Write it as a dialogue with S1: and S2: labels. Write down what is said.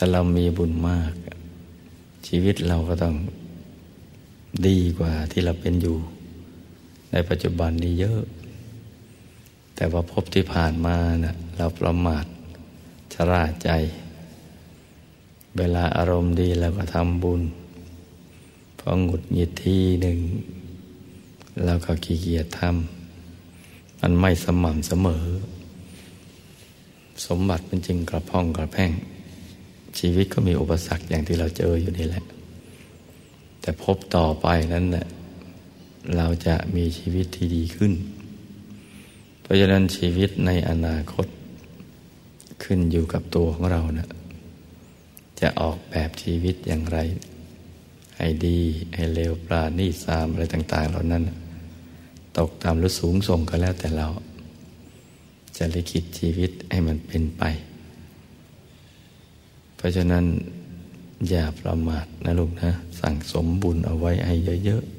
S1: ถ้าเรามีบุญมาก ชีวิตเราก็ต้องดีกว่าที่เราเป็นอยู่ ในปัจจุบันนี้เยอะ แต่ว่าพบที่ผ่านมานะ่ะเราประมาทชราใจ เวลาอารมณ์ดีเราก็ทำบุญ พอหงุดหงิดทีหนึ่งเราก็ขี้เกียจทำมันไม่สม่ำเสมอ สมบัติเป็นจริงกระพ่องกระแพ่ง ชีวิตก็มีอุปสรรคอย่างที่เราเจออยู่นี่แหละ แต่พบต่อไปนั้นเนะ่ยเราจะมีชีวิตที่ดีขึ้น เพราะฉะนั้นชีวิตในอนาคตขึ้นอยู่กับตัวของเรานะจะออกแบบชีวิตอย่างไร ให้ดี ให้เร็วปราณีสามอะไรต่าง ๆ เหล่านั้น ตกต่ำหรือสูงส่งก็แล้วแต่เรา จะลิขิตชีวิตให้มันเป็นไป เพราะฉะนั้นอย่าประมาทนะลูกนะ สั่งสมบุญเอาไว้ให้เยอะๆ